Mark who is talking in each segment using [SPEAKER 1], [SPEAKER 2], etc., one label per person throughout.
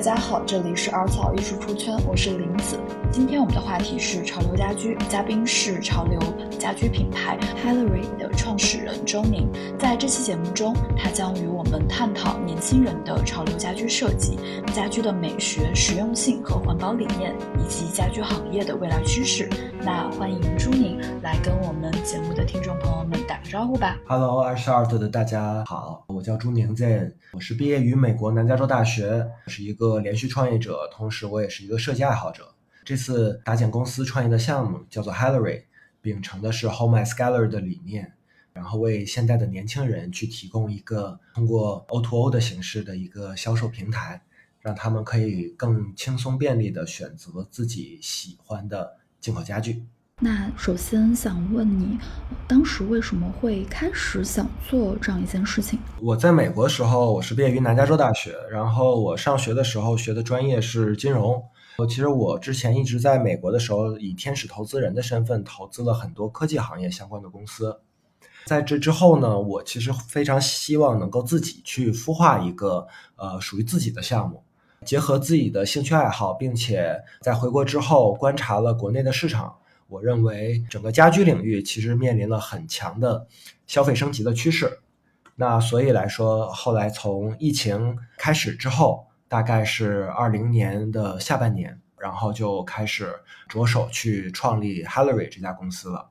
[SPEAKER 1] 大家好，这里是耳草艺术出圈，我是林子。今天我们的话题是潮流家居，嘉宾是潮流家居品牌 Hellery 的创始人周宁。在这期节目中，他将与我们探讨年轻人的潮流家居设计、家居的美学、实用性和环保理念，以及家居行业的未来趋势。那欢迎朱宁来跟我们节目的听众朋友们打个招呼吧。
[SPEAKER 2] Hello，二十二的大家好，我叫朱宁 Zen，我是毕业于美国南加州大学，是一个连续创业者，同时我也是一个设计爱好者。这次搭建公司创业的项目叫做 Hellery，秉承的是 Home as Gallery 的理念，然后为现在的年轻人去提供一个通过 O2O 的形式的一个销售平台，让他们可以更轻松便利的选择自己喜欢的进口家具。
[SPEAKER 1] 那首先想问你，当时为什么会开始想做这样一件事情？
[SPEAKER 2] 我在美国的时候，我是毕业于南加州大学，然后我上学的时候学的专业是金融。其实我之前一直在美国的时候，以天使投资人的身份投资了很多科技行业相关的公司。在这之后呢，我其实非常希望能够自己去孵化一个呃属于自己的项目，结合自己的兴趣爱好，并且在回国之后观察了国内的市场，我认为整个家居领域其实面临了很强的消费升级的趋势。那所以来说，后来从疫情开始之后。大概是二零年的下半年，然后就开始着手去创立 Hellery 这家公司了。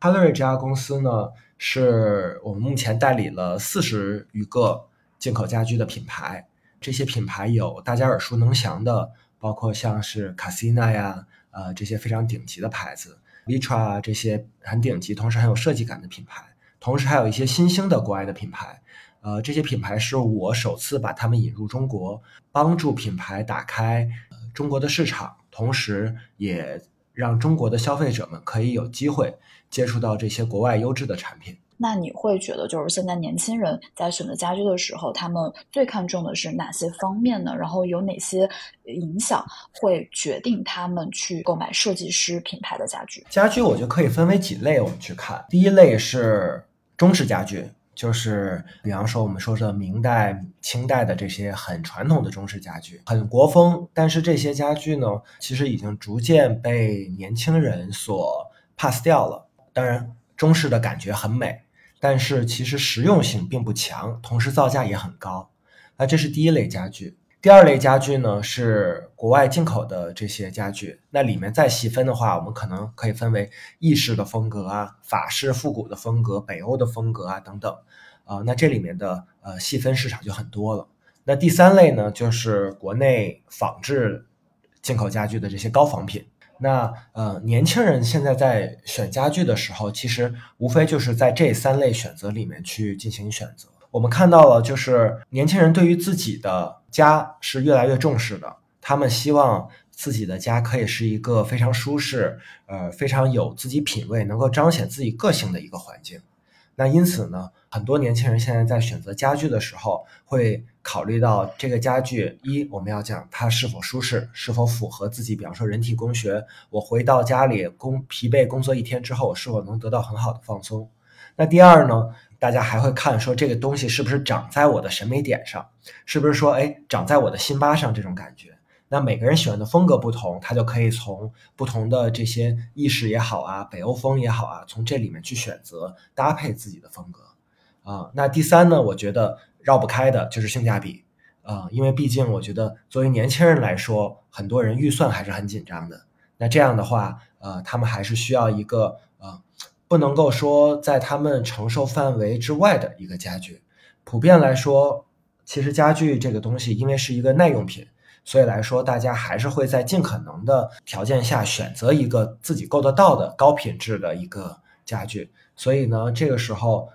[SPEAKER 2] Hellery 这家公司呢，是我们目前代理了四十余个进口家居的品牌。这些品牌有大家耳熟能详的，包括像是 Casina 呀，呃，这些非常顶级的牌子，Vitra 这些很顶级，同时很有设计感的品牌。同时还有一些新兴的国外的品牌。呃，这些品牌是我首次把他们引入中国，帮助品牌打开中国的市场，同时也让中国的消费者们可以有机会接触到这些国外优质的产品。
[SPEAKER 1] 那你会觉得，就是现在年轻人在选择家居的时候，他们最看重的是哪些方面呢？然后有哪些影响会决定他们去购买设计师品牌的家具？
[SPEAKER 2] 家居我觉得可以分为几类，我们去看。第一类是中式家具。就是比方说，我们说的明代、清代的这些很传统的中式家具，很国风。但是这些家具呢，其实已经逐渐被年轻人所 pass 掉了。当然，中式的感觉很美，但是其实实用性并不强，同时造价也很高。那这是第一类家具。第二类家具呢，是国外进口的这些家具。那里面再细分的话，我们可能可以分为意式的风格啊、法式复古的风格、北欧的风格啊等等。啊，那这里面的呃细分市场就很多了。那第三类呢，就是国内仿制进口家具的这些高仿品。那呃，年轻人现在在选家具的时候，其实无非就是在这三类选择里面去进行选择。我们看到了，就是年轻人对于自己的家是越来越重视的。他们希望自己的家可以是一个非常舒适、呃非常有自己品味、能够彰显自己个性的一个环境。那因此呢，很多年轻人现在在选择家具的时候，会考虑到这个家具：一，我们要讲它是否舒适，是否符合自己，比方说人体工学。我回到家里工疲惫工作一天之后，是否能得到很好的放松？那第二呢？大家还会看说这个东西是不是长在我的审美点上，是不是说哎长在我的心巴上这种感觉？那每个人喜欢的风格不同，他就可以从不同的这些意式也好啊，北欧风也好啊，从这里面去选择搭配自己的风格啊。那第三呢，我觉得绕不开的就是性价比啊，因为毕竟我觉得作为年轻人来说，很多人预算还是很紧张的。那这样的话，呃，他们还是需要一个呃。不能够说在他们承受范围之外的一个家具。普遍来说，其实家具这个东西，因为是一个耐用品，所以来说大家还是会在尽可能的条件下选择一个自己够得到的高品质的一个家具。所以呢，这个时候。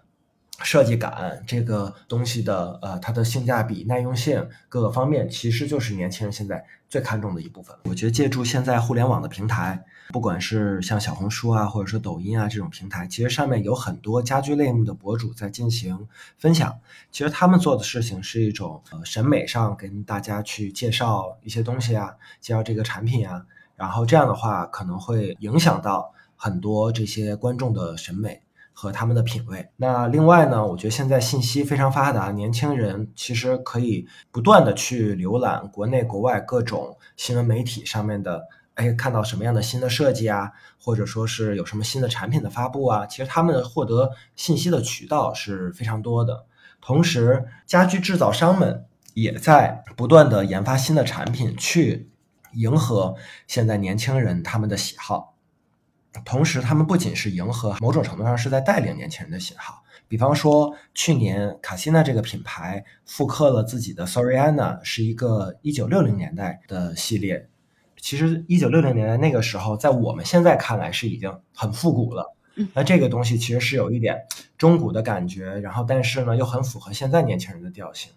[SPEAKER 2] 设计感这个东西的呃，它的性价比、耐用性各个方面，其实就是年轻人现在最看重的一部分。我觉得借助现在互联网的平台，不管是像小红书啊，或者说抖音啊这种平台，其实上面有很多家居类目的博主在进行分享。其实他们做的事情是一种呃审美上跟大家去介绍一些东西啊，介绍这个产品啊，然后这样的话可能会影响到很多这些观众的审美。和他们的品味。那另外呢，我觉得现在信息非常发达，年轻人其实可以不断的去浏览国内国外各种新闻媒体上面的，哎，看到什么样的新的设计啊，或者说是有什么新的产品的发布啊，其实他们获得信息的渠道是非常多的。同时，家居制造商们也在不断的研发新的产品，去迎合现在年轻人他们的喜好。同时，他们不仅是迎合，某种程度上是在带领年轻人的喜好。比方说，去年卡西娜这个品牌复刻了自己的 Soriana，是一个一九六零年代的系列。其实，一九六零年代那个时候，在我们现在看来是已经很复古了。那这个东西其实是有一点中古的感觉，然后但是呢又很符合现在年轻人的调性，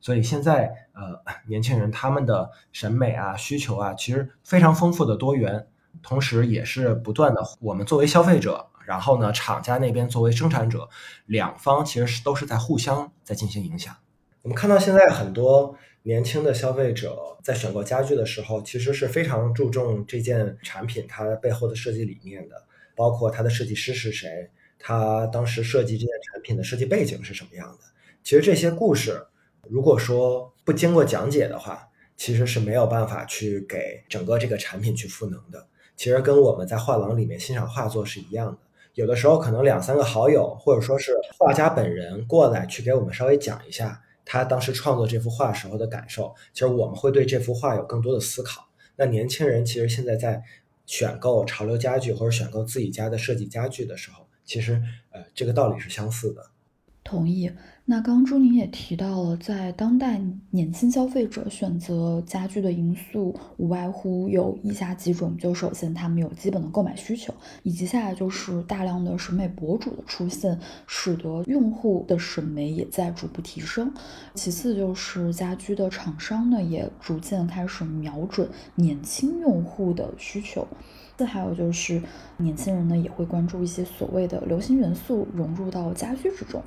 [SPEAKER 2] 所以现在呃年轻人他们的审美啊需求啊其实非常丰富的多元，同时也是不断的我们作为消费者，然后呢厂家那边作为生产者，两方其实是都是在互相在进行影响。我们看到现在很多年轻的消费者在选购家具的时候，其实是非常注重这件产品它背后的设计理念的。包括它的设计师是谁，他当时设计这件产品的设计背景是什么样的？其实这些故事，如果说不经过讲解的话，其实是没有办法去给整个这个产品去赋能的。其实跟我们在画廊里面欣赏画作是一样的，有的时候可能两三个好友，或者说是画家本人过来去给我们稍微讲一下他当时创作这幅画时候的感受，其实我们会对这幅画有更多的思考。那年轻人其实现在在。选购潮流家具或者选购自己家的设计家具的时候，其实呃这个道理是相似的。
[SPEAKER 1] 同意。那刚朱宁也提到了，在当代年轻消费者选择家具的因素，无外乎有以下几种：就首先他们有基本的购买需求，以及下来就是大量的审美博主的出现，使得用户的审美也在逐步提升。其次就是家居的厂商呢，也逐渐开始瞄准年轻用户的需求。再还有就是年轻人呢，也会关注一些所谓的流行元素融入到家居之中。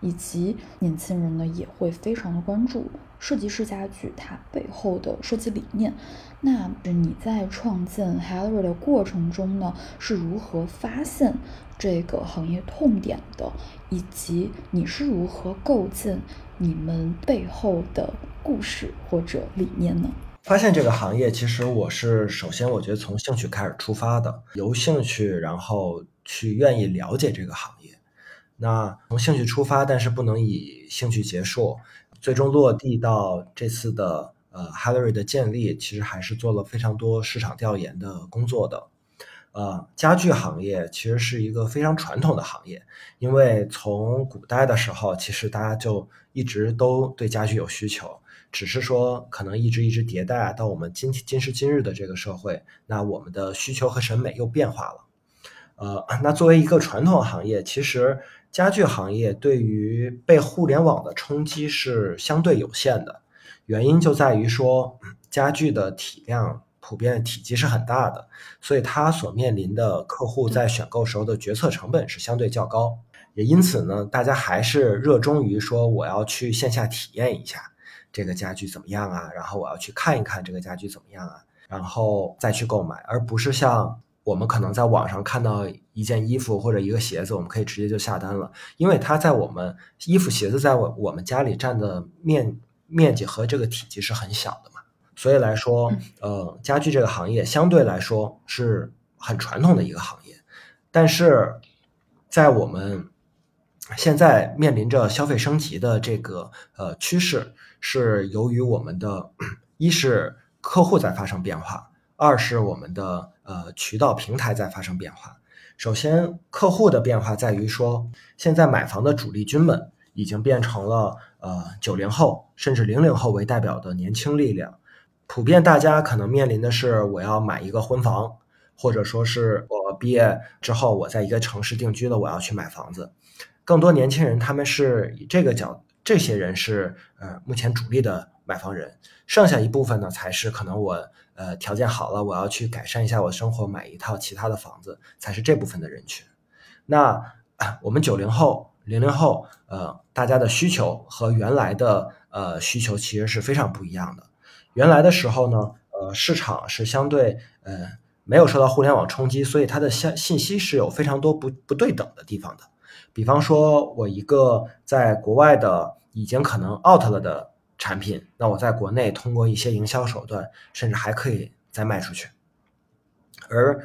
[SPEAKER 1] 以及年轻人呢，也会非常的关注设计师家具它背后的设计理念。那你在创建 Heller 的过程中呢，是如何发现这个行业痛点的？以及你是如何构建你们背后的故事或者理念呢？
[SPEAKER 2] 发现这个行业，其实我是首先我觉得从兴趣开始出发的，由兴趣，然后去愿意了解这个行业。那从兴趣出发，但是不能以兴趣结束，最终落地到这次的呃 h a l l e r y 的建立，其实还是做了非常多市场调研的工作的。呃，家具行业其实是一个非常传统的行业，因为从古代的时候，其实大家就一直都对家具有需求，只是说可能一直一直迭代啊到我们今今时今日的这个社会，那我们的需求和审美又变化了。呃，那作为一个传统行业，其实。家具行业对于被互联网的冲击是相对有限的，原因就在于说，家具的体量普遍体积是很大的，所以它所面临的客户在选购时候的决策成本是相对较高，也因此呢，大家还是热衷于说我要去线下体验一下这个家具怎么样啊，然后我要去看一看这个家具怎么样啊，然后再去购买，而不是像。我们可能在网上看到一件衣服或者一个鞋子，我们可以直接就下单了，因为它在我们衣服鞋子在我我们家里占的面面积和这个体积是很小的嘛，所以来说，呃，家具这个行业相对来说是很传统的一个行业，但是在我们现在面临着消费升级的这个呃趋势，是由于我们的一是客户在发生变化，二是我们的。呃，渠道平台在发生变化。首先，客户的变化在于说，现在买房的主力军们已经变成了呃九零后甚至零零后为代表的年轻力量。普遍大家可能面临的是，我要买一个婚房，或者说是我毕业之后我在一个城市定居了，我要去买房子。更多年轻人他们是以这个角，这些人是呃目前主力的买房人。剩下一部分呢，才是可能我。呃，条件好了，我要去改善一下我的生活，买一套其他的房子，才是这部分的人群。那我们九零后、零零后，呃，大家的需求和原来的呃需求其实是非常不一样的。原来的时候呢，呃，市场是相对呃没有受到互联网冲击，所以它的信信息是有非常多不不对等的地方的。比方说，我一个在国外的已经可能 out 了的产品，那我在国内通过一些营销手段，甚至还可以再卖出去。而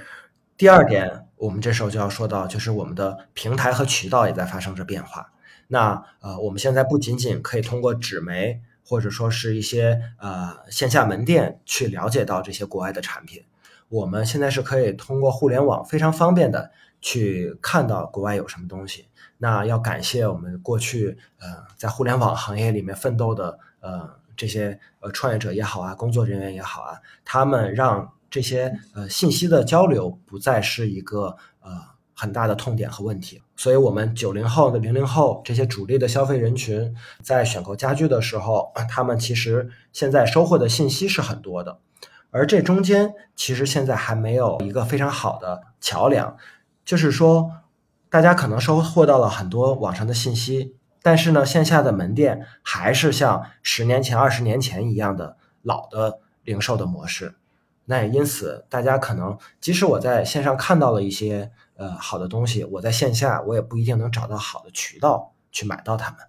[SPEAKER 2] 第二点，我们这时候就要说到，就是我们的平台和渠道也在发生着变化。那呃，我们现在不仅仅可以通过纸媒，或者说是一些呃线下门店去了解到这些国外的产品，我们现在是可以通过互联网非常方便的去看到国外有什么东西。那要感谢我们过去呃在互联网行业里面奋斗的呃这些呃创业者也好啊，工作人员也好啊，他们让这些呃信息的交流不再是一个呃很大的痛点和问题。所以，我们九零后的、零零后这些主力的消费人群在选购家具的时候，他们其实现在收获的信息是很多的，而这中间其实现在还没有一个非常好的桥梁，就是说。大家可能收获到了很多网上的信息，但是呢，线下的门店还是像十年前、二十年前一样的老的零售的模式。那也因此，大家可能即使我在线上看到了一些呃好的东西，我在线下我也不一定能找到好的渠道去买到它们。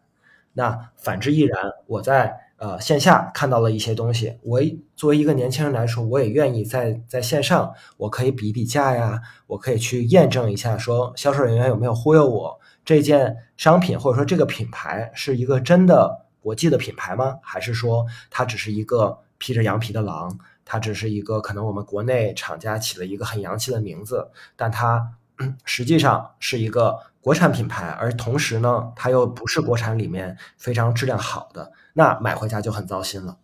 [SPEAKER 2] 那反之亦然，我在。呃，线下看到了一些东西，我作为一个年轻人来说，我也愿意在在线上，我可以比比价呀，我可以去验证一下，说销售人员有没有忽悠我，这件商品或者说这个品牌是一个真的国际的品牌吗？还是说它只是一个披着羊皮的狼？它只是一个可能我们国内厂家起了一个很洋气的名字，但它 实际上是一个国产品牌，而同时呢，它又不是国产里面非常质量好的。那买回家就很糟心了，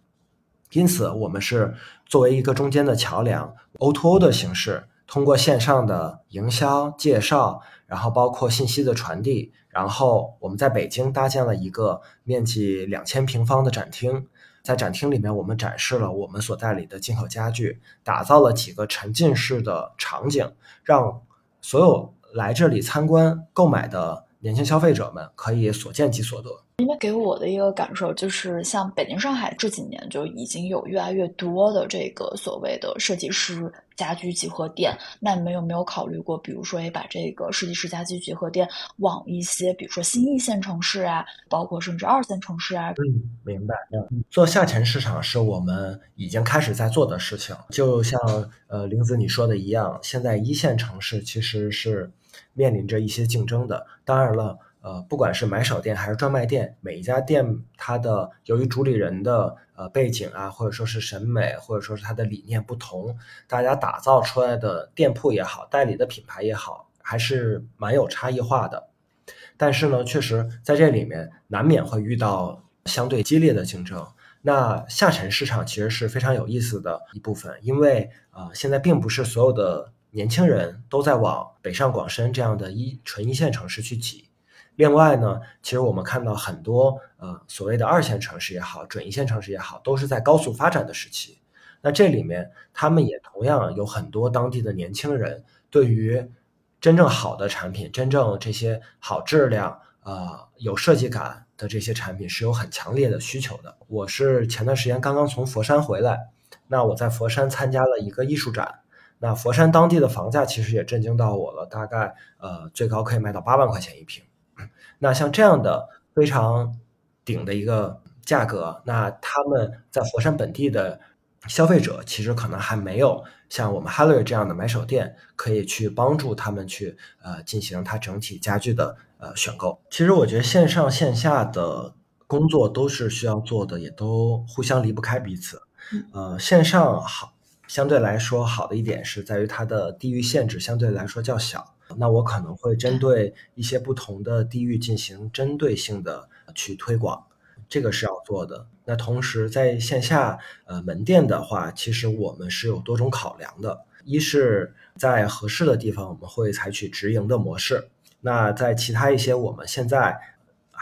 [SPEAKER 2] 因此我们是作为一个中间的桥梁，O2O 的形式，通过线上的营销介绍，然后包括信息的传递，然后我们在北京搭建了一个面积两千平方的展厅，在展厅里面，我们展示了我们所代理的进口家具，打造了几个沉浸式的场景，让所有来这里参观购买的年轻消费者们可以所见即所得。
[SPEAKER 1] 因为给我的一个感受就是，像北京、上海这几年就已经有越来越多的这个所谓的设计师家居集合店。那你们有没有考虑过，比如说，也把这个设计师家居集合店往一些，比如说新一线城市啊，包括甚至二线城市啊？
[SPEAKER 2] 嗯，明白。嗯做下沉市场是我们已经开始在做的事情。就像呃林子你说的一样，现在一线城市其实是面临着一些竞争的。当然了。呃，不管是买手店还是专卖店，每一家店它的由于主理人的呃背景啊，或者说是审美，或者说是它的理念不同，大家打造出来的店铺也好，代理的品牌也好，还是蛮有差异化的。但是呢，确实在这里面难免会遇到相对激烈的竞争。那下沉市场其实是非常有意思的一部分，因为啊，现在并不是所有的年轻人都在往北上广深这样的一纯一线城市去挤。另外呢，其实我们看到很多呃所谓的二线城市也好，准一线城市也好，都是在高速发展的时期。那这里面他们也同样有很多当地的年轻人，对于真正好的产品、真正这些好质量、呃有设计感的这些产品是有很强烈的需求的。我是前段时间刚刚从佛山回来，那我在佛山参加了一个艺术展，那佛山当地的房价其实也震惊到我了，大概呃最高可以卖到八万块钱一平。那像这样的非常顶的一个价格，那他们在佛山本地的消费者其实可能还没有像我们 Hello 这样的买手店可以去帮助他们去呃进行它整体家具的呃选购。其实我觉得线上线下的工作都是需要做的，也都互相离不开彼此。呃，线上好相对来说好的一点是在于它的地域限制相对来说较小。那我可能会针对一些不同的地域进行针对性的去推广，这个是要做的。那同时在线下呃门店的话，其实我们是有多种考量的。一是在合适的地方，我们会采取直营的模式；那在其他一些我们现在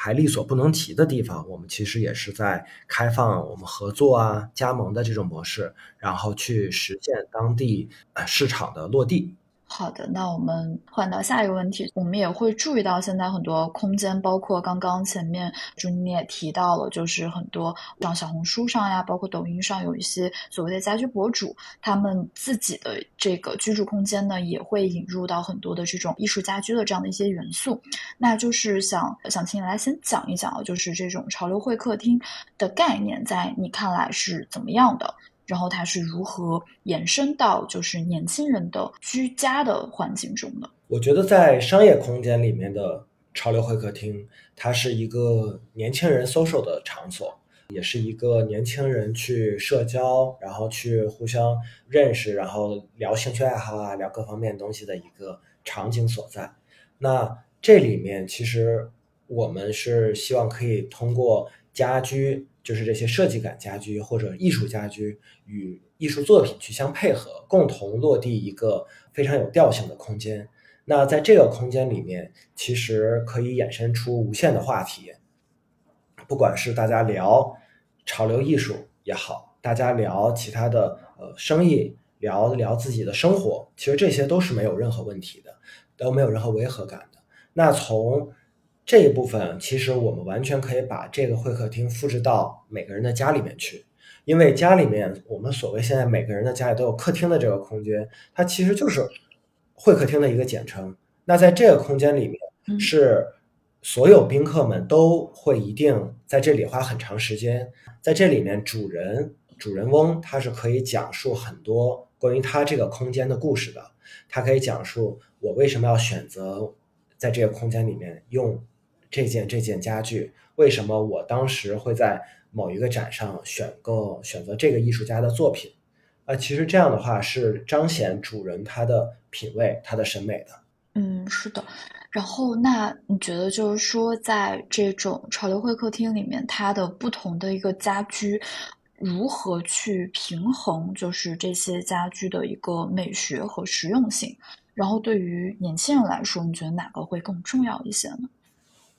[SPEAKER 2] 还力所不能及的地方，我们其实也是在开放我们合作啊、加盟的这种模式，然后去实现当地市场的落地。
[SPEAKER 1] 好的，那我们换到下一个问题。我们也会注意到，现在很多空间，包括刚刚前面朱妮也提到了，就是很多像小红书上呀，包括抖音上有一些所谓的家居博主，他们自己的这个居住空间呢，也会引入到很多的这种艺术家居的这样的一些元素。那就是想想请你来先讲一讲，就是这种潮流会客厅的概念，在你看来是怎么样的？然后它是如何延伸到就是年轻人的居家的环境中的？
[SPEAKER 2] 我觉得在商业空间里面的潮流会客厅，它是一个年轻人 social 的场所，也是一个年轻人去社交，然后去互相认识，然后聊兴趣爱好啊，聊各方面东西的一个场景所在。那这里面其实我们是希望可以通过家居。就是这些设计感家居或者艺术家居与艺术作品去相配合，共同落地一个非常有调性的空间。那在这个空间里面，其实可以衍生出无限的话题，不管是大家聊潮流艺术也好，大家聊其他的呃生意，聊聊自己的生活，其实这些都是没有任何问题的，都没有任何违和感的。那从这一部分其实我们完全可以把这个会客厅复制到每个人的家里面去，因为家里面我们所谓现在每个人的家里都有客厅的这个空间，它其实就是会客厅的一个简称。那在这个空间里面，是所有宾客们都会一定在这里花很长时间，在这里面主人主人翁他是可以讲述很多关于他这个空间的故事的，他可以讲述我为什么要选择在这个空间里面用。这件这件家具，为什么我当时会在某一个展上选购选择这个艺术家的作品？啊，其实这样的话是彰显主人他的品味、他的审美的。
[SPEAKER 1] 嗯，是的。然后，那你觉得就是说，在这种潮流会客厅里面，它的不同的一个家居，如何去平衡，就是这些家居的一个美学和实用性？然后，对于年轻人来说，你觉得哪个会更重要一些呢？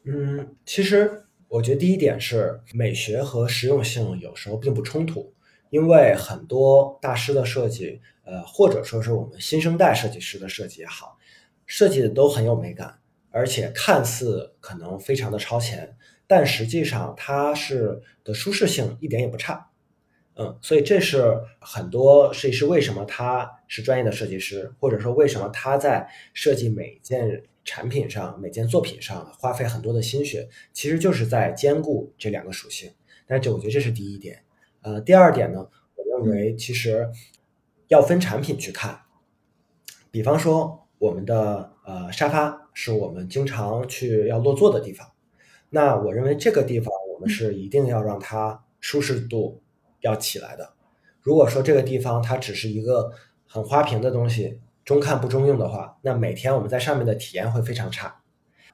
[SPEAKER 2] 嗯，其实我觉得第一点是美学和实用性有时候并不冲突，因为很多大师的设计，呃，或者说是我们新生代设计师的设计也好，设计的都很有美感，而且看似可能非常的超前，但实际上它是的舒适性一点也不差。嗯，所以这是很多设计师为什么他是专业的设计师，或者说为什么他在设计每件。产品上每件作品上花费很多的心血，其实就是在兼顾这两个属性。但是我觉得这是第一点。呃，第二点呢，我认为其实要分产品去看。比方说，我们的呃沙发是我们经常去要落座的地方，那我认为这个地方我们是一定要让它舒适度要起来的。如果说这个地方它只是一个很花瓶的东西。中看不中用的话，那每天我们在上面的体验会非常差。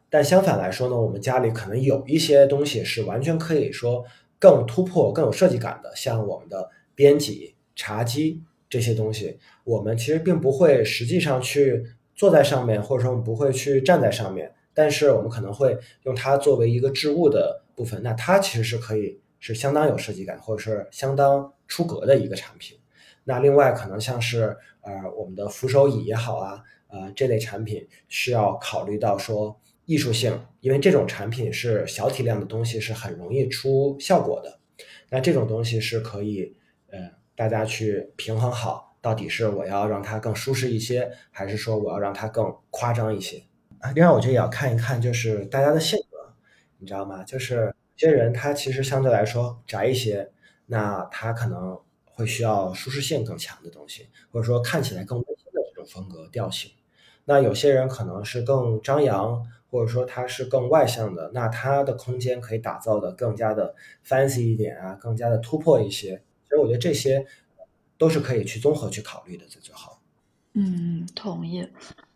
[SPEAKER 2] 但相反来说呢，我们家里可能有一些东西是完全可以说更突破、更有设计感的，像我们的编辑、茶几这些东西，我们其实并不会实际上去坐在上面，或者说我们不会去站在上面，但是我们可能会用它作为一个置物的部分。那它其实是可以是相当有设计感，或者是相当出格的一个产品。那另外可能像是呃我们的扶手椅也好啊，呃这类产品是要考虑到说艺术性，因为这种产品是小体量的东西，是很容易出效果的。那这种东西是可以呃大家去平衡好，到底是我要让它更舒适一些，还是说我要让它更夸张一些啊？另外我觉得也要看一看就是大家的性格，你知道吗？就是有些人他其实相对来说宅一些，那他可能。会需要舒适性更强的东西，或者说看起来更温馨的这种风格调性。那有些人可能是更张扬，或者说他是更外向的，那他的空间可以打造的更加的 fancy 一点啊，更加的突破一些。其实我觉得这些都是可以去综合去考虑的，这就好。
[SPEAKER 1] 嗯，同意。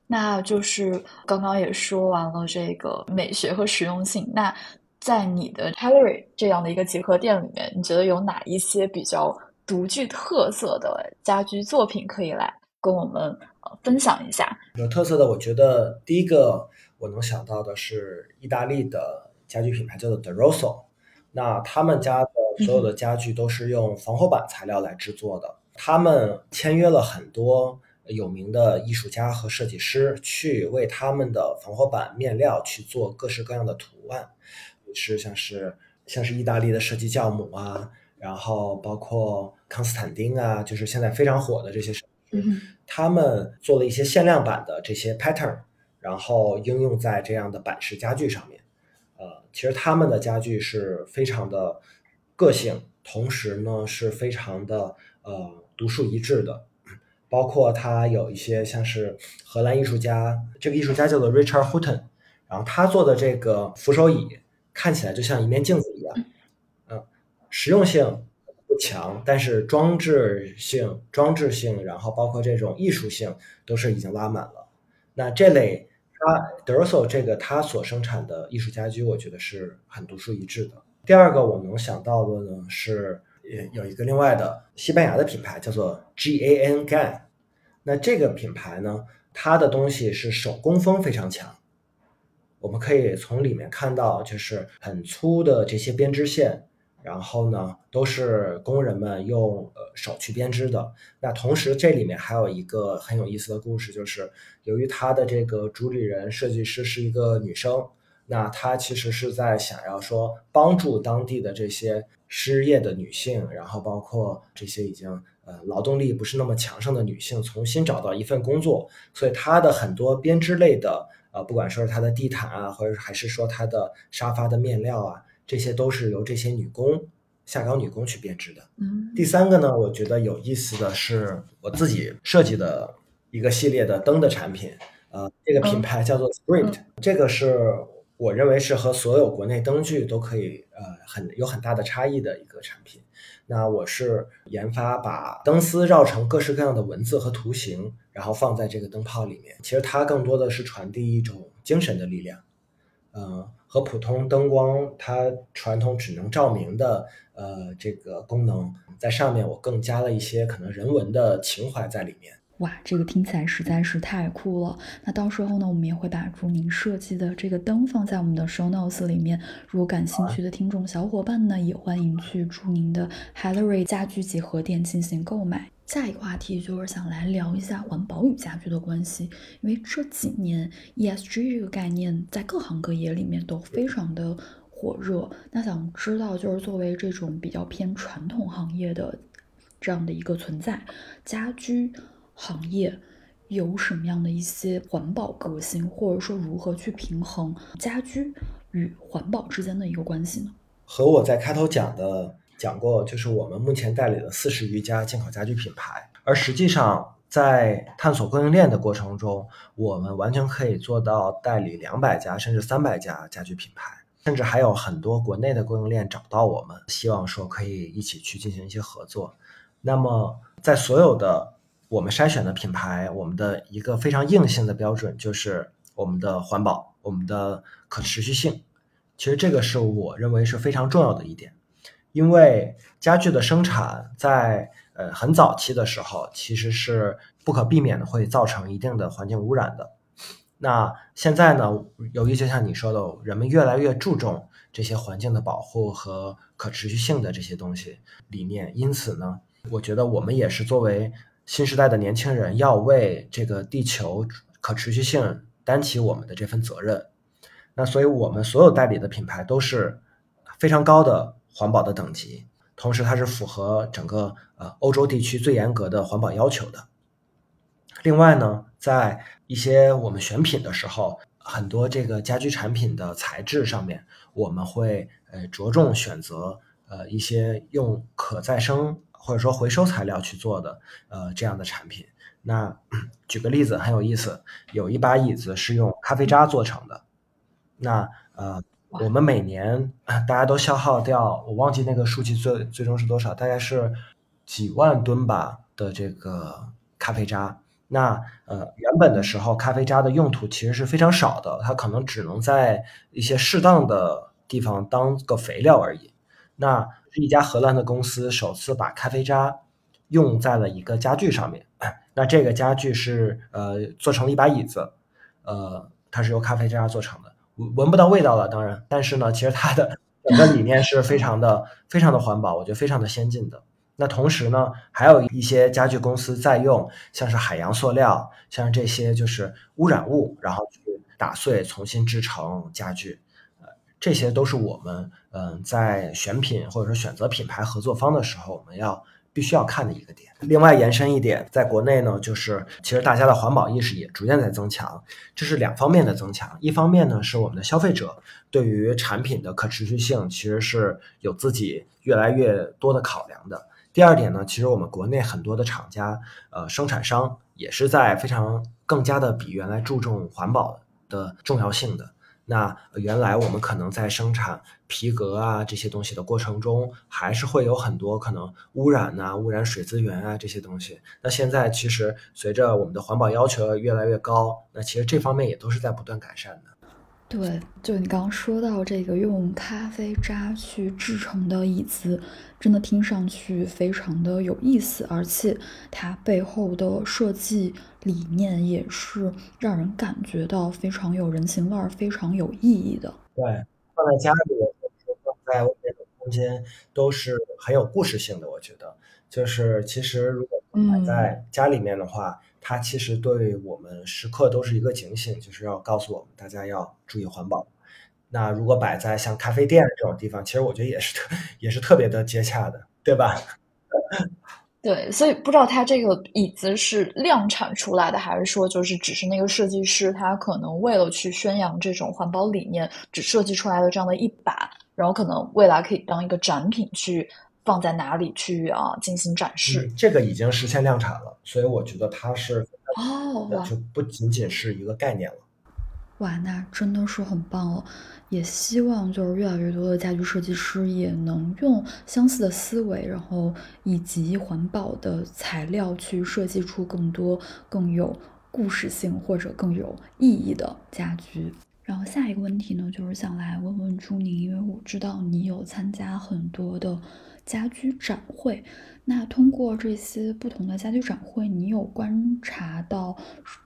[SPEAKER 1] 那就是刚刚也说完了这个美学和实用性。那在你的 t e l e r y 这样的一个集合店里面，你觉得有哪一些比较？独具特色的家居作品可以来跟我们呃分享一下。
[SPEAKER 2] 有特色的，我觉得第一个我能想到的是意大利的家居品牌叫做 De Rosso。那他们家的所有的家具都是用防火板材料来制作的。他们签约了很多有名的艺术家和设计师去为他们的防火板面料去做各式各样的图案，是像是像是意大利的设计教母啊，然后包括康斯坦丁啊，就是现在非常火的这些设计师，他们做了一些限量版的这些 pattern，然后应用在这样的板式家具上面。呃，其实他们的家具是非常的个性，同时呢是非常的呃独树一帜的。包括他有一些像是荷兰艺术家，这个艺术家叫做 Richard Houghton，然后他做的这个扶手椅看起来就像一面镜子一样，嗯，实用性不强，但是装置性、装置性，然后包括这种艺术性都是已经拉满了。那这类它 d e r s o 这个它所生产的艺术家居，我觉得是很独树一帜的。第二个我能想到的呢是。有一个另外的西班牙的品牌叫做 G A N Gan，那这个品牌呢，它的东西是手工风非常强，我们可以从里面看到就是很粗的这些编织线，然后呢都是工人们用呃手去编织的。那同时这里面还有一个很有意思的故事，就是由于它的这个主理人设计师是一个女生。那她其实是在想要说帮助当地的这些失业的女性，然后包括这些已经呃劳动力不是那么强盛的女性，重新找到一份工作。所以他的很多编织类的，呃，不管说是他的地毯啊，或者还是说他的沙发的面料啊，这些都是由这些女工下岗女工去编织的。
[SPEAKER 1] 嗯。
[SPEAKER 2] 第三个呢，我觉得有意思的是我自己设计的一个系列的灯的产品，呃，这个品牌叫做 Script，这个是。我认为是和所有国内灯具都可以呃很有很大的差异的一个产品。那我是研发把灯丝绕成各式各样的文字和图形，然后放在这个灯泡里面。其实它更多的是传递一种精神的力量，呃，和普通灯光它传统只能照明的呃这个功能在上面，我更加了一些可能人文的情怀在里面。
[SPEAKER 1] 哇，这个听起来实在是太酷了！那到时候呢，我们也会把朱宁设计的这个灯放在我们的 show notes 里面。如果感兴趣的听众小伙伴呢，也欢迎去朱宁的 Hillary 家居集合店进行购买。下一个话题就是想来聊一下环保与家居的关系，因为这几年 ESG 这个概念在各行各业里面都非常的火热。那想知道，就是作为这种比较偏传统行业的这样的一个存在，家居。行业有什么样的一些环保革新，或者说如何去平衡家居与环保之间的一个关系呢？
[SPEAKER 2] 和我在开头讲的讲过，就是我们目前代理了四十余家进口家居品牌，而实际上在探索供应链的过程中，我们完全可以做到代理两百家甚至三百家家居品牌，甚至还有很多国内的供应链找到我们，希望说可以一起去进行一些合作。那么在所有的我们筛选的品牌，我们的一个非常硬性的标准就是我们的环保，我们的可持续性。其实这个是我认为是非常重要的一点，因为家具的生产在呃很早期的时候，其实是不可避免的会造成一定的环境污染的。那现在呢，由于就像你说的，人们越来越注重这些环境的保护和可持续性的这些东西理念，因此呢，我觉得我们也是作为。新时代的年轻人要为这个地球可持续性担起我们的这份责任，那所以我们所有代理的品牌都是非常高的环保的等级，同时它是符合整个呃欧洲地区最严格的环保要求的。另外呢，在一些我们选品的时候，很多这个家居产品的材质上面，我们会呃着重选择呃一些用可再生。或者说回收材料去做的，呃，这样的产品。那举个例子很有意思，有一把椅子是用咖啡渣做成的。那呃，我们每年大家都消耗掉，我忘记那个数据最最终是多少，大概是几万吨吧的这个咖啡渣。那呃，原本的时候咖啡渣的用途其实是非常少的，它可能只能在一些适当的地方当个肥料而已。那是一家荷兰的公司首次把咖啡渣用在了一个家具上面。那这个家具是呃做成了一把椅子，呃，它是由咖啡渣做成的，闻闻不到味道了，当然，但是呢，其实它的 整个理念是非常的非常的环保，我觉得非常的先进的。那同时呢，还有一些家具公司在用像是海洋塑料，像是这些就是污染物，然后去打碎重新制成家具。呃，这些都是我们嗯在选品或者说选择品牌合作方的时候，我们要。必须要看的一个点。另外延伸一点，在国内呢，就是其实大家的环保意识也逐渐在增强，这是两方面的增强。一方面呢，是我们的消费者对于产品的可持续性其实是有自己越来越多的考量的。第二点呢，其实我们国内很多的厂家，呃，生产商也是在非常更加的比原来注重环保的重要性的。那原来我们可能在生产皮革啊这些东西的过程中，还是会有很多可能污染呐、污染水资源啊这些东西。那现在其实随着我们的环保要求越来越高，那其实这方面也都是在不断改善的。
[SPEAKER 1] 对，就你刚刚说到这个用咖啡渣去制成的椅子，真的听上去非常的有意思，而且它背后的设计理念也是让人感觉到非常有人情味儿、非常有意义的。
[SPEAKER 2] 对，放在家里，放在外面的空间都是很有故事性的。我觉得，就是其实如果摆在家里面的话。它其实对我们时刻都是一个警醒，就是要告诉我们大家要注意环保。那如果摆在像咖啡店这种地方，其实我觉得也是特也是特别的接洽的，对吧？
[SPEAKER 1] 对，所以不知道它这个椅子是量产出来的，还是说就是只是那个设计师他可能为了去宣扬这种环保理念，只设计出来的这样的一把，然后可能未来可以当一个展品去。放在哪里去啊？进行展示？
[SPEAKER 2] 这个已经实现量产了，所以我觉得它是
[SPEAKER 1] 哦，
[SPEAKER 2] 就不仅仅是一个概念了。
[SPEAKER 1] 哇，那真的是很棒哦！也希望就是越来越多的家居设计师也能用相似的思维，然后以及环保的材料去设计出更多更有故事性或者更有意义的家居。然后下一个问题呢，就是想来问问朱宁，因为我知道你有参加很多的。家居展会，那通过这些不同的家居展会，你有观察到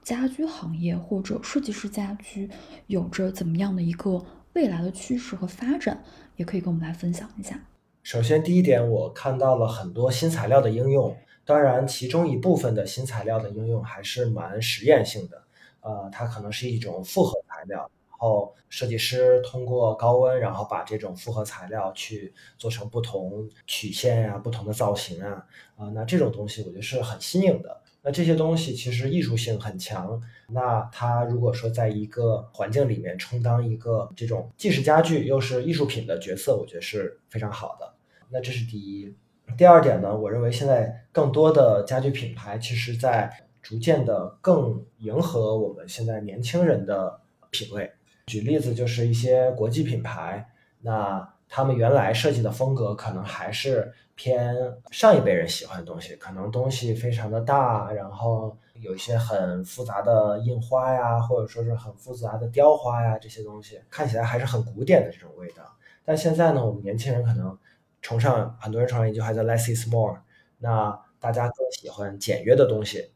[SPEAKER 1] 家居行业或者设计师家居有着怎么样的一个未来的趋势和发展？也可以跟我们来分享一下。
[SPEAKER 2] 首先，第一点，我看到了很多新材料的应用，当然，其中一部分的新材料的应用还是蛮实验性的，呃，它可能是一种复合材料。后设计师通过高温，然后把这种复合材料去做成不同曲线呀、不同的造型啊，啊，那这种东西我觉得是很新颖的。那这些东西其实艺术性很强。那它如果说在一个环境里面充当一个这种既是家具又是艺术品的角色，我觉得是非常好的。那这是第一。第二点呢，我认为现在更多的家具品牌其实在逐渐的更迎合我们现在年轻人的品味。举例子就是一些国际品牌，那他们原来设计的风格可能还是偏上一辈人喜欢的东西，可能东西非常的大，然后有一些很复杂的印花呀，或者说是很复杂的雕花呀，这些东西看起来还是很古典的这种味道。但现在呢，我们年轻人可能崇尚很多人崇尚一句话叫 “less is more”，那大家更喜欢简约的东西。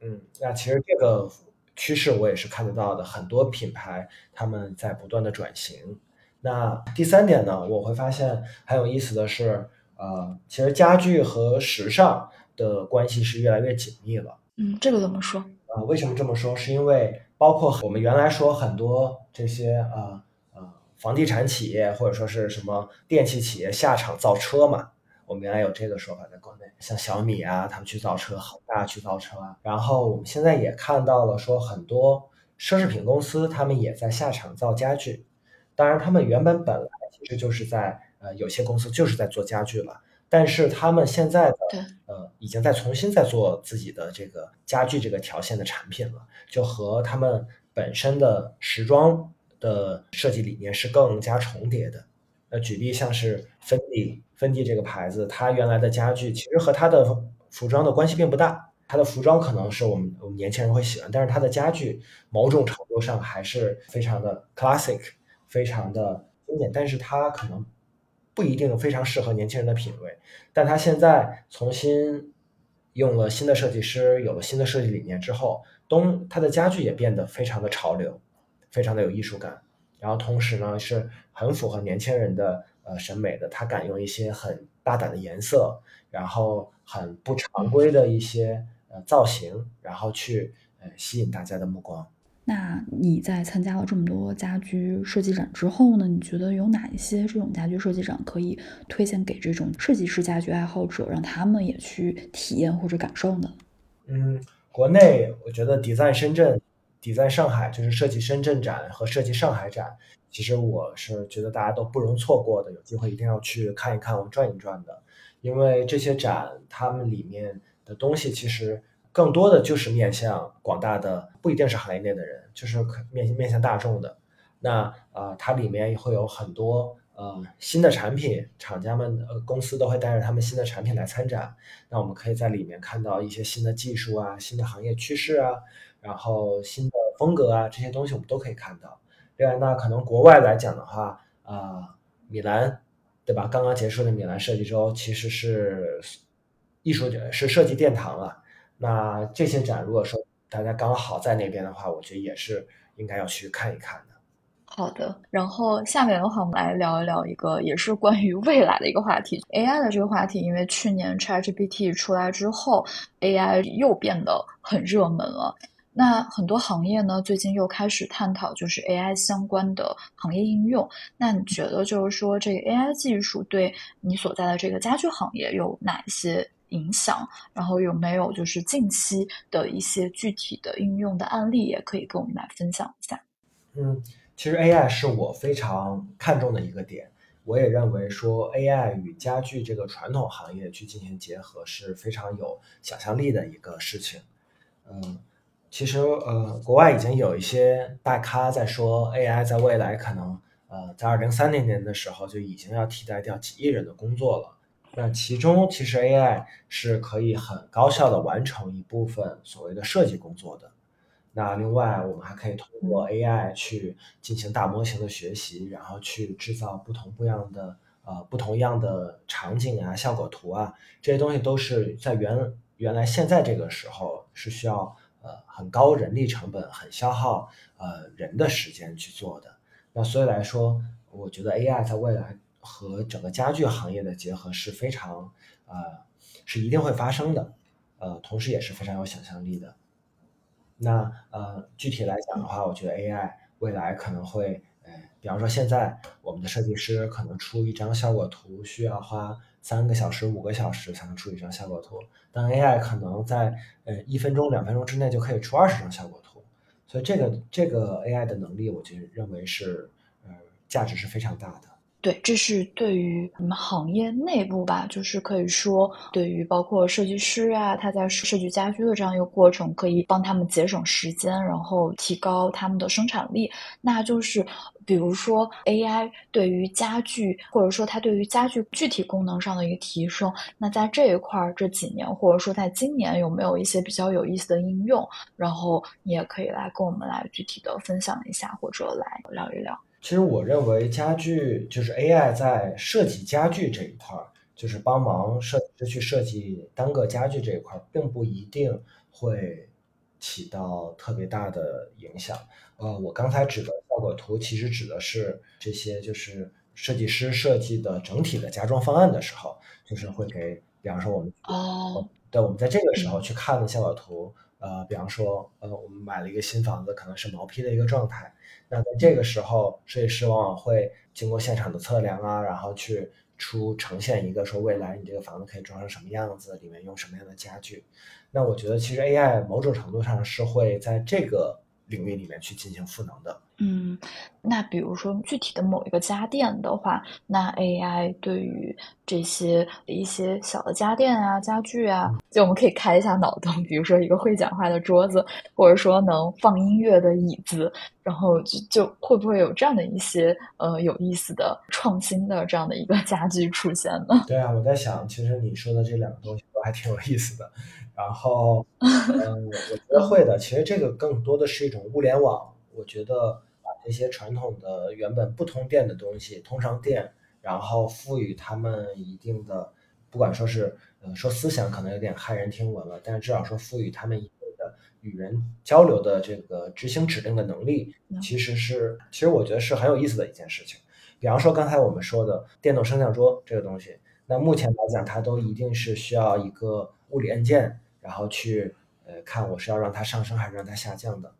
[SPEAKER 2] 嗯，那其实这个。趋势我也是看得到的，很多品牌他们在不断的转型。那第三点呢，我会发现很有意思的是，呃，其实家具和时尚的关系是越来越紧密了。
[SPEAKER 1] 嗯，这个怎么说？
[SPEAKER 2] 呃，为什么这么说？是因为包括我们原来说很多这些呃呃房地产企业或者说是什么电器企业下场造车嘛。我们原来有这个说法，在国内，像小米啊，他们去造车，恒大去造车啊。然后我们现在也看到了，说很多奢侈品公司，他们也在下场造家具。当然，他们原本本来其实就是在呃，有些公司就是在做家具了，但是他们现在的呃，已经在重新在做自己的这个家具这个条线的产品了，就和他们本身的时装的设计理念是更加重叠的。呃，举例像是芬迪，芬迪这个牌子，它原来的家具其实和它的服装的关系并不大。它的服装可能是我们我们年轻人会喜欢，但是它的家具某种程度上还是非常的 classic，非常的经典。但是它可能不一定非常适合年轻人的品味。但它现在重新用了新的设计师，有了新的设计理念之后，东它的家具也变得非常的潮流，非常的有艺术感。然后同时呢，是很符合年轻人的呃审美的。他敢用一些很大胆的颜色，然后很不常规的一些呃造型，然后去呃吸引大家的目光。
[SPEAKER 1] 那你在参加了这么多家居设计展之后呢？你觉得有哪一些这种家居设计展可以推荐给这种设计师家居爱好者，让他们也去体验或者感受呢？
[SPEAKER 2] 嗯，国内我觉得 Design 深圳、Design 上海就是设计深圳展和设计上海展，其实我是觉得大家都不容错过的，有机会一定要去看一看、转一转的，因为这些展他们里面的东西其实。更多的就是面向广大的，不一定是行业内的人，就是面面向大众的。那呃，它里面会有很多呃新的产品，厂家们呃公司都会带着他们新的产品来参展。那我们可以在里面看到一些新的技术啊、新的行业趋势啊，然后新的风格啊这些东西我们都可以看到。另外，那可能国外来讲的话，啊，米兰，对吧？刚刚结束的米兰设计周其实是艺术是设计殿堂了。那这些展，如果说大家刚好在那边的话，我觉得也是应该要去看一看的。
[SPEAKER 1] 好的，然后下面的话，我们来聊一聊一个也是关于未来的一个话题，AI 的这个话题。因为去年 ChatGPT 出来之后，AI 又变得很热门了。那很多行业呢，最近又开始探讨就是 AI 相关的行业应用。那你觉得就是说，这个 AI 技术对你所在的这个家居行业有哪些？影响，然后有没有就是近期的一些具体的应用的案例，也可以跟我们来分享一下。
[SPEAKER 2] 嗯，其实 AI 是我非常看重的一个点，我也认为说 AI 与家具这个传统行业去进行结合是非常有想象力的一个事情。嗯，其实呃，国外已经有一些大咖在说 AI 在未来可能呃在二零三零年的时候就已经要替代掉几亿人的工作了。那其中其实 AI 是可以很高效的完成一部分所谓的设计工作的。那另外我们还可以通过 AI 去进行大模型的学习，然后去制造不同不一样的呃不同样的场景啊、效果图啊这些东西都是在原原来现在这个时候是需要呃很高人力成本、很消耗呃人的时间去做的。那所以来说，我觉得 AI 在未来。和整个家具行业的结合是非常，呃，是一定会发生的，呃，同时也是非常有想象力的。那呃，具体来讲的话，我觉得 AI 未来可能会，哎，比方说现在我们的设计师可能出一张效果图需要花三个小时、五个小时才能出一张效果图，但 AI 可能在呃一分钟、两分钟之内就可以出二十张效果图，所以这个这个 AI 的能力，我就认为是，呃，价值是非常大的。
[SPEAKER 1] 对，这是对于我们行业内部吧，就是可以说，对于包括设计师啊，他在设计家居的这样一个过程，可以帮他们节省时间，然后提高他们的生产力。那就是，比如说 AI 对于家具，或者说它对于家具具体功能上的一个提升，那在这一块儿这几年，或者说在今年，有没有一些比较有意思的应用？然后你也可以来跟我们来具体的分享一下，或者来聊一聊。
[SPEAKER 2] 其实我认为家具就是 AI 在设计家具这一块儿，就是帮忙设计师去设计单个家具这一块儿，并不一定会起到特别大的影响。呃，我刚才指的效果图，其实指的是这些就是设计师设计的整体的家装方案的时候，就是会给，比方说我们
[SPEAKER 1] 哦，
[SPEAKER 2] 对，我们在这个时候去看的效果图，呃，比方说，呃，我们买了一个新房子，可能是毛坯的一个状态。那在这个时候，设计师往往会经过现场的测量啊，然后去出呈现一个说未来你这个房子可以装成什么样子，里面用什么样的家具。那我觉得其实 AI 某种程度上是会在这个领域里面去进行赋能的。
[SPEAKER 1] 嗯，那比如说具体的某一个家电的话，那 AI 对于这些一些小的家电啊、家具啊，就我们可以开一下脑洞，比如说一个会讲话的桌子，或者说能放音乐的椅子，然后就就会不会有这样的一些呃有意思的创新的这样的一个家具出现呢？
[SPEAKER 2] 对啊，我在想，其实你说的这两个东西都还挺有意思的。然后，嗯，我觉得会的。其实这个更多的是一种物联网，我觉得把。这些传统的原本不通电的东西通上电，然后赋予他们一定的，不管说是呃说思想可能有点骇人听闻了，但是至少说赋予他们一定的与人交流的这个执行指令的能力，其实是其实我觉得是很有意思的一件事情。比方说刚才我们说的电动升降桌这个东西，那目前来讲，它都一定是需要一个物理按键，然后去呃看我是要让它上升还是让它下降的。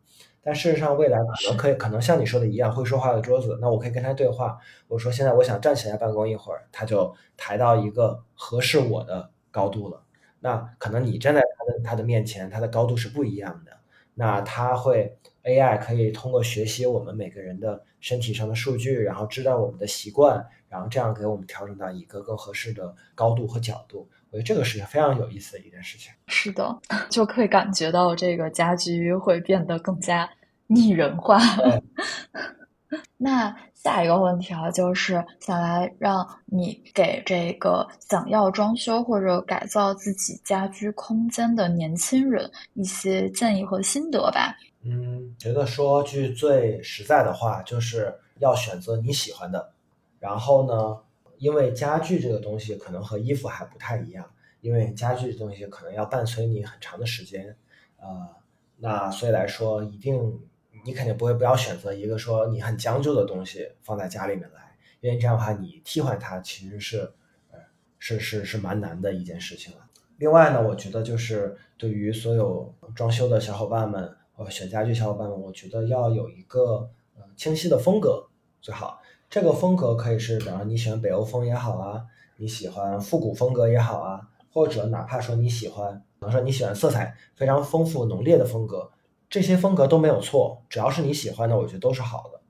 [SPEAKER 2] 但事实上，未来可能可以可能像你说的一样，会说话的桌子，那我可以跟他对话。我说现在我想站起来办公一会儿，他就抬到一个合适我的高度了。那可能你站在他的他的面前，他的高度是不一样的。那他会 AI 可以通过学习我们每个人的身体上的数据，然后知道我们的习惯，然后这样给我们调整到一个更合适的高度和角度。我觉得这个是非常有意思的一件事情。
[SPEAKER 1] 是的，就可以感觉到这个家居会变得更加拟人化。那下一个问题啊，就是想来让你给这个想要装修或者改造自己家居空间的年轻人一些建议和心得吧。
[SPEAKER 2] 嗯，觉得说句最实在的话，就是要选择你喜欢的。然后呢？因为家具这个东西可能和衣服还不太一样，因为家具这东西可能要伴随你很长的时间，呃，那所以来说，一定你肯定不会不要选择一个说你很将就的东西放在家里面来，因为这样的话你替换它其实是，呃，是是是蛮难的一件事情了。另外呢，我觉得就是对于所有装修的小伙伴们或选家具小伙伴们，我觉得要有一个呃清晰的风格最好。这个风格可以是，比方你喜欢北欧风也好啊，你喜欢复古风格也好啊，或者哪怕说你喜欢，比方说你喜欢色彩非常丰富浓烈的风格，这些风格都没有错，只要是你喜欢的，我觉得都是好的。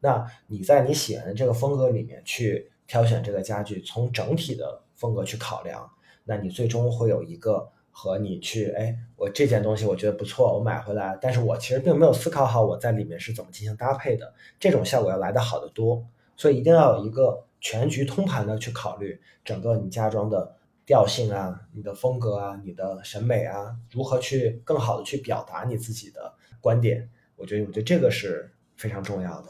[SPEAKER 2] 那你在你喜欢的这个风格里面去挑选这个家具，从整体的风格去考量，那你最终会有一个和你去，哎，我这件东西我觉得不错，我买回来，但是我其实并没有思考好我在里面是怎么进行搭配的，这种效果要来的好得多。所以一定要有一个全局通盘的去考虑整个你家装的调性啊，你的风格啊，你的审美啊，如何去更好的去表达你自己的观点。我觉得，我觉得这个是非常重要的。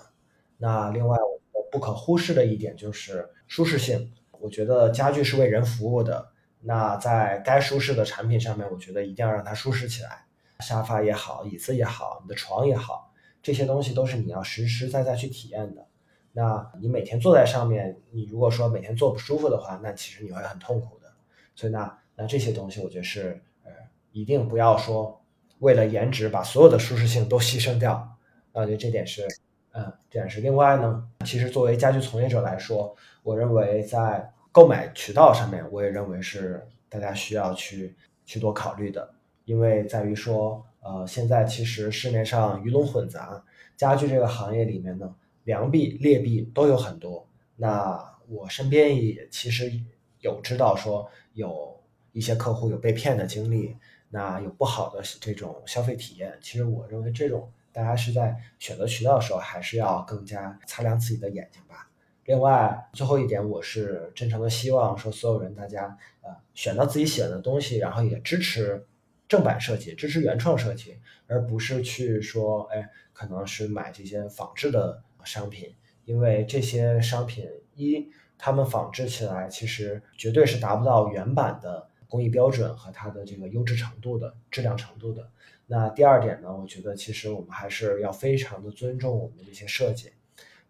[SPEAKER 2] 那另外，我不可忽视的一点就是舒适性。我觉得家具是为人服务的，那在该舒适的产品上面，我觉得一定要让它舒适起来。沙发也好，椅子也好，你的床也好，这些东西都是你要实实在在去体验的。那你每天坐在上面，你如果说每天坐不舒服的话，那其实你会很痛苦的。所以那那这些东西，我觉得是呃，一定不要说为了颜值把所有的舒适性都牺牲掉。那我觉得这点是，嗯，这点是。另外呢，其实作为家居从业者来说，我认为在购买渠道上面，我也认为是大家需要去去多考虑的，因为在于说，呃，现在其实市面上鱼龙混杂，家具这个行业里面呢。良币劣币都有很多，那我身边也其实有知道说有一些客户有被骗的经历，那有不好的这种消费体验。其实我认为这种大家是在选择渠道的时候，还是要更加擦亮自己的眼睛吧。另外，最后一点，我是真诚的希望说所有人大家呃选到自己喜欢的东西，然后也支持正版设计，支持原创设计，而不是去说哎可能是买这些仿制的。商品，因为这些商品一，他们仿制起来其实绝对是达不到原版的工艺标准和它的这个优质程度的质量程度的。那第二点呢，我觉得其实我们还是要非常的尊重我们的这些设计，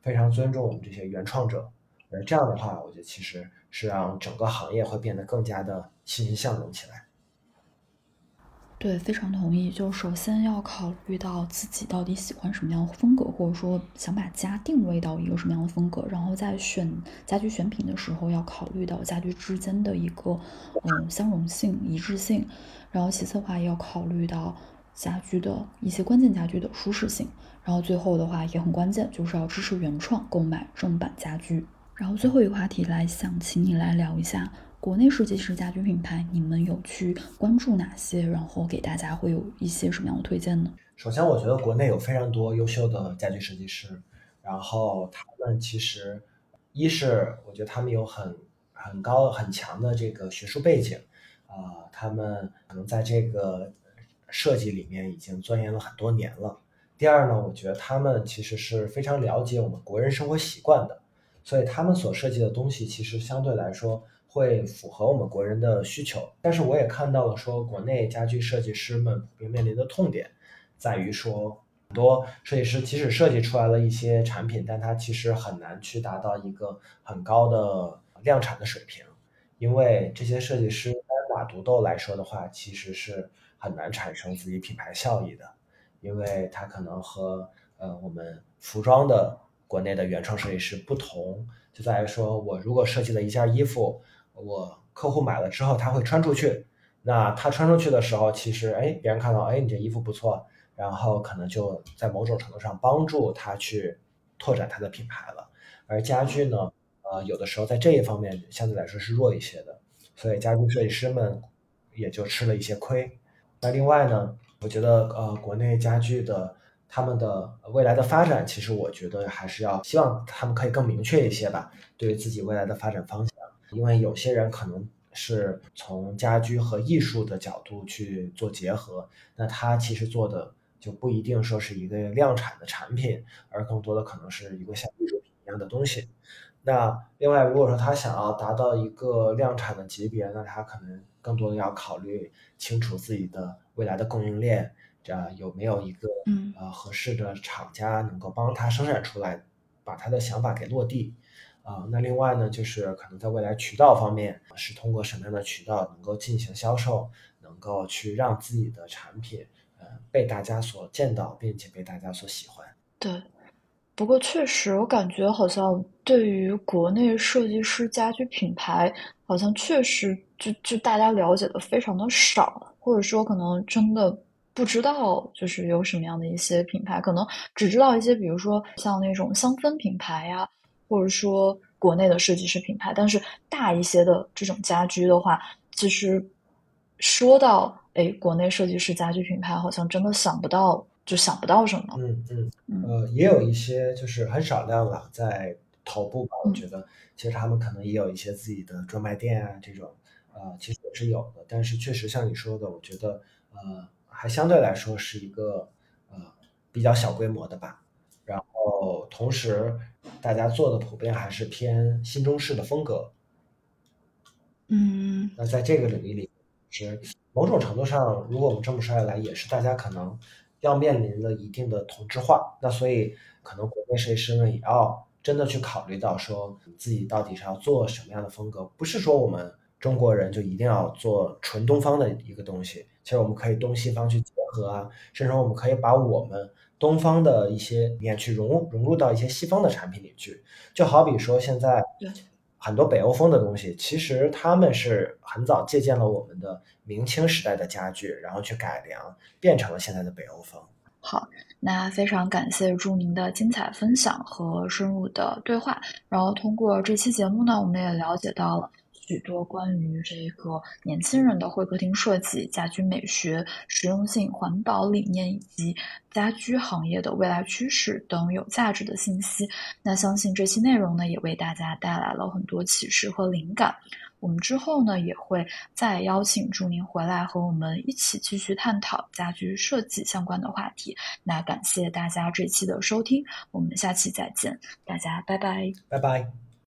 [SPEAKER 2] 非常尊重我们这些原创者。而这样的话，我觉得其实是让整个行业会变得更加的欣欣向荣起来。
[SPEAKER 1] 对，非常同意。就首先要考虑到自己到底喜欢什么样的风格，或者说想把家定位到一个什么样的风格，然后在选家居选品的时候，要考虑到家居之间的一个嗯相容性、一致性。然后其次的话，要考虑到家居的一些关键家居的舒适性。然后最后的话也很关键，就是要支持原创，购买正版家居。然后最后一个话题来想请你来聊一下。国内设计师家居品牌，你们有去关注哪些？然后给大家会有一些什么样的推荐呢？
[SPEAKER 2] 首先，我觉得国内有非常多优秀的家居设计师，然后他们其实一是我觉得他们有很很高很强的这个学术背景，啊，他们可能在这个设计里面已经钻研了很多年了。第二呢，我觉得他们其实是非常了解我们国人生活习惯的，所以他们所设计的东西其实相对来说。会符合我们国人的需求，但是我也看到了说，国内家居设计师们普遍面临的痛点，在于说，很多设计师即使设计出来了一些产品，但他其实很难去达到一个很高的量产的水平，因为这些设计师单打独斗来说的话，其实是很难产生自己品牌效益的，因为他可能和呃我们服装的国内的原创设计师不同，就在于说我如果设计了一件衣服，我客户买了之后他会穿出去，那他穿出去的时候，其实哎别人看到哎你这衣服不错。然后可能就在某种程度上帮助他去拓展他的品牌了，而家具呢，呃，有的时候在这一方面相对来说是弱一些的，所以家具设计师们也就吃了一些亏。那另外呢，我觉得呃，国内家具的他们的未来的发展，其实我觉得还是要希望他们可以更明确一些吧，对自己未来的发展方向，因为有些人可能。是从家居和艺术的角度去做结合，那他其实做的。就不一定说是一个量产的产品，而更多的可能是一个像艺术品一样的东西。那另外，如果说他想要达到一个量产的级别，那他可能更多的要考虑清楚自己的未来的供应链，这样有没有一个呃合适的厂家能够帮他生产出来，把他的想法给落地。啊，那另外呢，就是可能在未来渠道方面，是通过什么样的渠道能够进行销售，能够去让自己的产品呃。被大家所见到，并且被大家所喜欢。
[SPEAKER 1] 对，不过确实，我感觉好像对于国内设计师家居品牌，好像确实就就大家了解的非常的少，或者说可能真的不知道，就是有什么样的一些品牌，可能只知道一些，比如说像那种香氛品牌呀，或者说国内的设计师品牌。但是大一些的这种家居的话，其实说到。哎，国内设计师家居品牌好像真的想不到，就想不到什么。
[SPEAKER 2] 嗯嗯，呃，也有一些就是很少量了，在头部吧。我觉得其实他们可能也有一些自己的专卖店啊，这种，呃，其实也是有的。但是确实像你说的，我觉得呃，还相对来说是一个呃比较小规模的吧。然后同时，大家做的普遍还是偏新中式的风格。
[SPEAKER 1] 嗯，
[SPEAKER 2] 那在这个领域里是。某种程度上，如果我们这么说下来，也是大家可能要面临了一定的同质化。那所以，可能国内设计师呢也要真的去考虑到，说自己到底是要做什么样的风格。不是说我们中国人就一定要做纯东方的一个东西，其实我们可以东西方去结合啊，甚至我们可以把我们东方的一些理念去融融入到一些西方的产品里去。就好比说现在。很多北欧风的东西，其实他们是很早借鉴了我们的明清时代的家具，然后去改良，变成了现在的北欧风。
[SPEAKER 1] 好，那非常感谢祝您的精彩分享和深入的对话。然后通过这期节目呢，我们也了解到了。许多关于这个年轻人的会客厅设计、家居美学、实用性、环保理念以及家居行业的未来趋势等有价值的信息。那相信这期内容呢，也为大家带来了很多启示和灵感。我们之后呢，也会再邀请祝您回来和我们一起继续探讨家居设计相关的话题。那感谢大家这期的收听，我们下期再见，大家拜拜，
[SPEAKER 2] 拜拜。